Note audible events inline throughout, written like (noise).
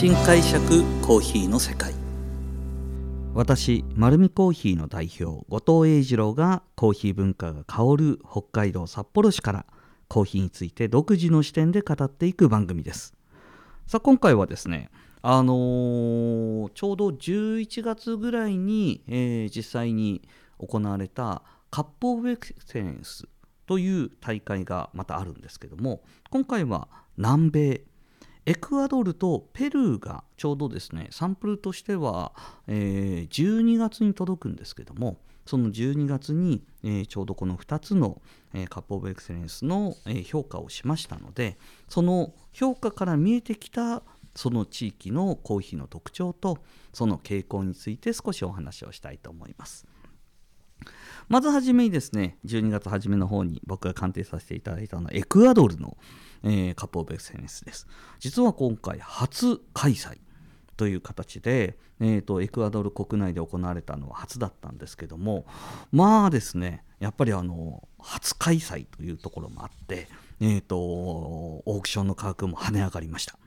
新解釈コーヒーの世界。私丸るコーヒーの代表後藤英二郎がコーヒー文化が香る北海道札幌市からコーヒーについて独自の視点で語っていく番組です。さあ今回はですねあのー、ちょうど11月ぐらいに、えー、実際に行われたカップ・オブ・エクセレンスという大会がまたあるんですけども今回は南米エクアドルとペルーがちょうどですねサンプルとしては、えー、12月に届くんですけどもその12月に、えー、ちょうどこの2つの、えー、カップ・オブ・エクセレンスの、え、評価をしましたのでその評価から見えてきたその地域のコーヒーの特徴とその傾向について少しお話をしたいと思います。まずはじめにですね、12月初めの方に僕が鑑定させていただいたのはエクアドルの、えー、カップオブエクセレンスです。実は今回初開催という形で、えーと、エクアドル国内で行われたのは初だったんですけどもまあですねやっぱりあの初開催というところもあって、えーとオークションの価格も跳ね上がりました。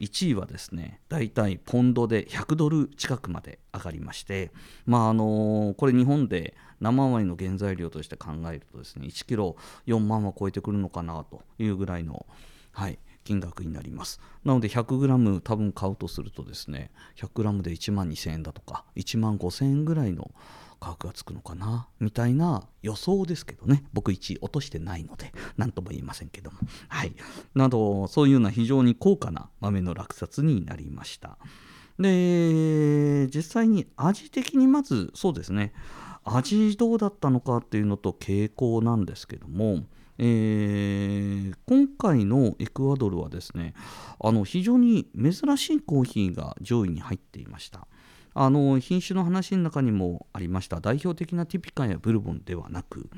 1位はですね大体ポンドで100ドル近くまで上がりましてまああのこれ日本で生ワインの原材料として考えるとですね1キロ4万は超えてくるのかなというぐらいのはい金額になります。なので 100g 多分買うとするとですね 100g で1万2000円だとか1万5000円ぐらいの価格がつくのかな？みたいな予想ですけどね。僕1位落としてないので (laughs) 何とも言えませんけども。はい。などそういうような非常に高価な豆の落札になりました。で実際に味的にまずそうですね。味どうだったのかっていうのと傾向なんですけどもえー、今回のエクアドルはですねあの非常に珍しいコーヒーが上位に入っていました。あの品種の話の中にもありました。代表的なティピカやブルボンではなく、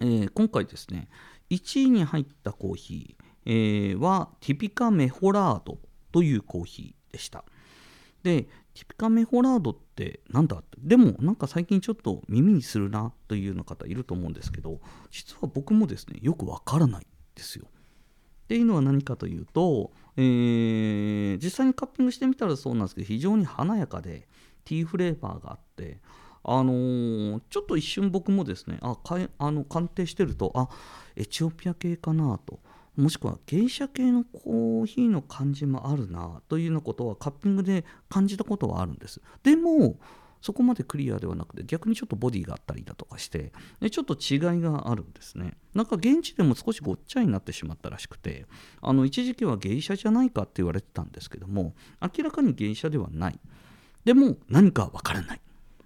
えー、今回ですね1位に入ったコーヒー、えー、はティピカメホラードというコーヒーでした。でティピカメホラードってなんだってでもなんか最近ちょっと耳にするなというような方いると思うんですけど実は僕もですねよくわからないですよ。っていうのは何かというとえー、実際にカッピングしてみたらそうなんですけど非常に華やかでティーフレーバーがあってあのー、ちょっと一瞬僕もですねあかあの鑑定してるとあエチオピア系かなともしくは芸者系のコーヒーの感じもあるなというようなことはカッピングで感じたことはあるんです。でもそこまでクリアではなくて逆にちょっとボディがあったりだとかしてちょっと違いがあるんですね。なんか現地でも少しごっちゃになってしまったらしくてあの一時期は芸者じゃないかって言われてたんですけども明らかに芸者ではない。でも何かわからない。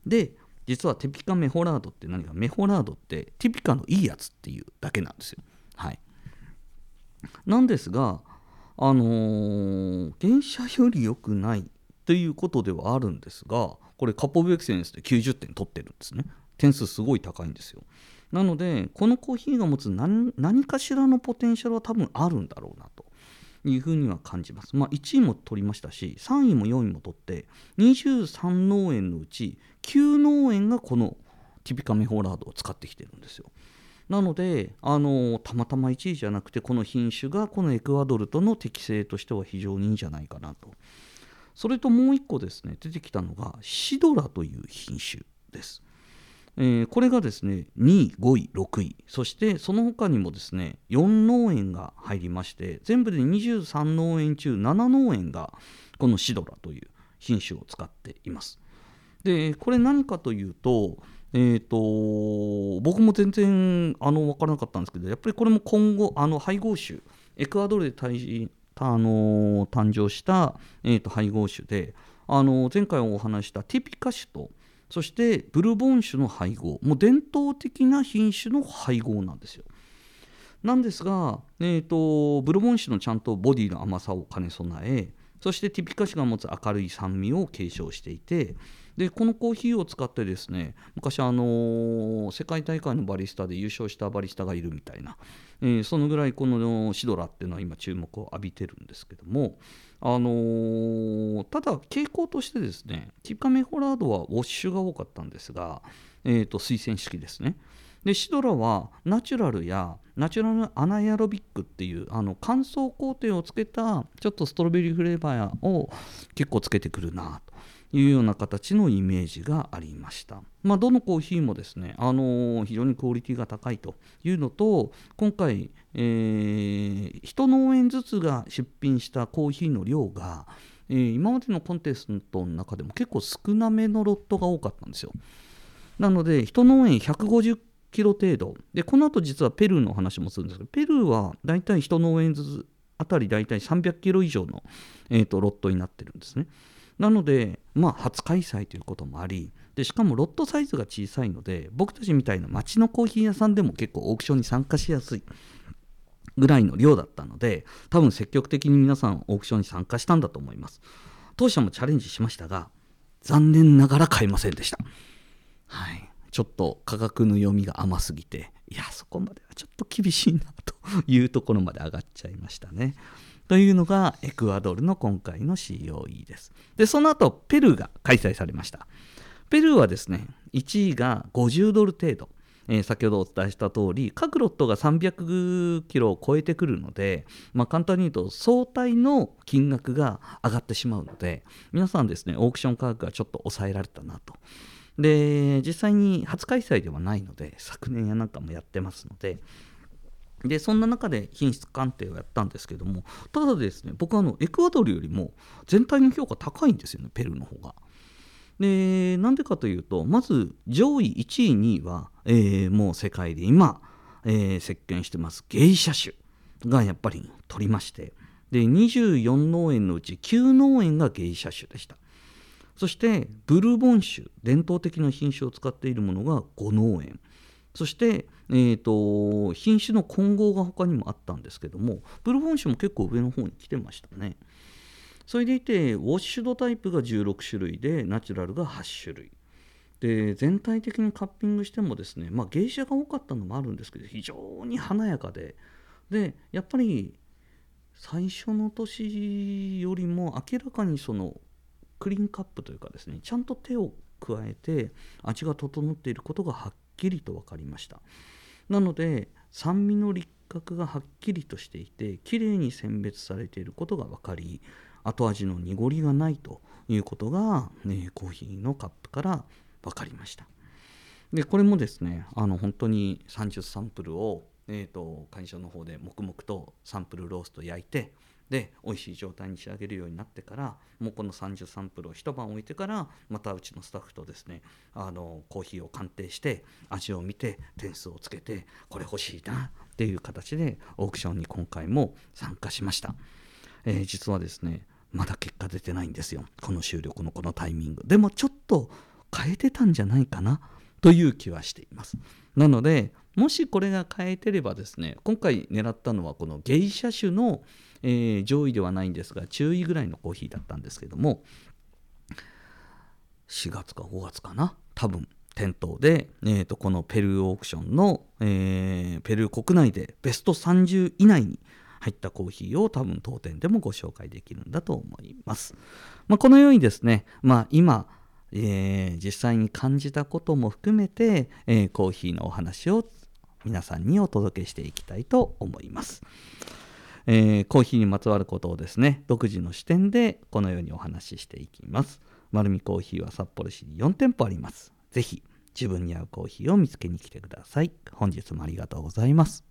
で実はテピカメホラードって何かメホラードってティピカのいいやつっていうだけなんですよ。はい。なんですがあのー、原車より良くないということではあるんですがこれカップオブエクセレンスで90点取ってるんですね点数すごい高いんですよなのでこのコーヒーが持つ何何かしらのポテンシャルは多分あるんだろうなというふうには感じます。まあ、1位も取りましたし3位も4位も取って23農園のうち9農園がこのティピカメホーラードを使ってきてるんですよ。なのであのたまたま1位じゃなくてこの品種がこのエクアドルとの適性としては非常にいいんじゃないかなとそれともう一個ですね出てきたのがシドラという品種です。えー、これがですね2位5位6位そしてその他にもですね4農園が入りまして全部で23農園中7農園がこのシドラという品種を使っています。でこれ何かというと,、えーと、僕も全然あの分からなかったんですけどやっぱりこれも今後あの配合種エクアドルであの誕生した、えーと、配合種で、あの前回お話したティピカ種とそしてブルボン種の配合もう伝統的な品種の配合なんですよ。なんですが、えーと、ブルボン種のちゃんとボディの甘さを兼ね備えそしてティピカ種が持つ明るい酸味を継承していてでこのコーヒーを使ってですね昔あの、世界大会のバリスタで優勝したバリスタがいるみたいな、えー、そのぐらいこのシドラっていうのは今注目を浴びてるんですけどもあのー、ただ傾向としてですねティピカメホラードはウォッシュが多かったんですが、えーと、推薦式ですね。でシドラはナチュラルやナチュラルアナエアロビックっていうあの乾燥工程をつけたちょっとストロベリーフレーバーを結構つけてくるなというような形のイメージがありました。まあ、どのコーヒーもですね、あのー、非常にクオリティが高いというのと今回、えー、1農園ずつが出品したコーヒーの量が、えー、今までのコンテストの中でも結構少なめのロットが多かったんですよ。なので1農園150キロ程度。でこの後実はペルーの話もするんですけどペルーはだいたい1農園ずつあたりだいたい300キロ以上の、えーとロットになってるんですね。なので、まあ、初開催ということもありでしかもロットサイズが小さいので僕たちみたいな街のコーヒー屋さんでも結構オークションに参加しやすいぐらいの量だったので多分積極的に皆さんオークションに参加したんだと思います。当社もチャレンジしましたが残念ながら買えませんでした。はい。ちょっと価格の読みが甘すぎていやそこまではちょっと厳しいなというところまで上がっちゃいましたねというのがエクアドルの今回の COE です。で、その後、ペルーが開催されました。ペルーはですね、1位が50ドル程度。先ほどお伝えした通り、各ロットが300キロを超えてくるので、まあ、簡単に言うと相対の金額が上がってしまうので、皆さんですね、オークション価格がちょっと抑えられたなと。で、実際に初開催ではないので、昨年やなんかもやってますので、でそんな中で品質鑑定をやったんですけどもただですね僕はあのエクアドルよりも全体の評価高いんですよねペルーの方が。でなんでかというとまず上位1位2位は、えー、もう世界で今、えー、席巻してますゲイシャ種がやっぱり取りましてで24農園のうち9農園がゲイシャ種でしたそしてブルボン種伝統的な品種を使っているものが5農園。そして、えーと、品種の混合が他にもあったんですけどもブルボン種も結構上の方に来てましたね。それでいてウォッシュドタイプが16種類でナチュラルが8種類。で全体的にカッピングしてもですねまあ芸者が多かったのもあるんですけど非常に華やかで。でやっぱり最初の年よりも明らかにそのクリーンカップというかですねちゃんと手を加えて味が整っていることがはっきりと分かりました。なので酸味の立覚がはっきりとしていてきれいに選別されていることが分かり後味の濁りがないということが、ね、コーヒーのカップから分かりました。でこれもですねあの本当に30サンプルを、えーと会社の方で黙々とサンプルロースト焼いてで美味しい状態に仕上げるようになってからもうこの30サンプルを一晩置いてからまたうちのスタッフとですねあのコーヒーを鑑定して味を見て点数をつけてこれ欲しいなっていう形でオークションに今回も参加しました、えー、実はですねまだ結果出てないんですよ。この収録のこのタイミング。でもちょっと変えてたんじゃないかな。という気はしていますなのでもしこれが変えてればですね今回狙ったのはこのゲイシャ種のえー、上位ではないんですが中位ぐらいのコーヒーだったんですけども4月か5月かな多分店頭で、えーと、このペルーオークションの、えー、ペルー国内でベスト30以内に入ったコーヒーを多分当店でもご紹介できるんだと思います。まあ、このようにですね、まあ、今、えー、実際に感じたことも含めて、えー、コーヒーのお話を皆さんにお届けしていきたいと思います。えー、コーヒーにまつわることをですね独自の視点でこのようにお話ししていきます。丸みコーヒーは札幌市に4店舗あります。ぜひ自分に合うコーヒーを見つけに来てください。本日もありがとうございます。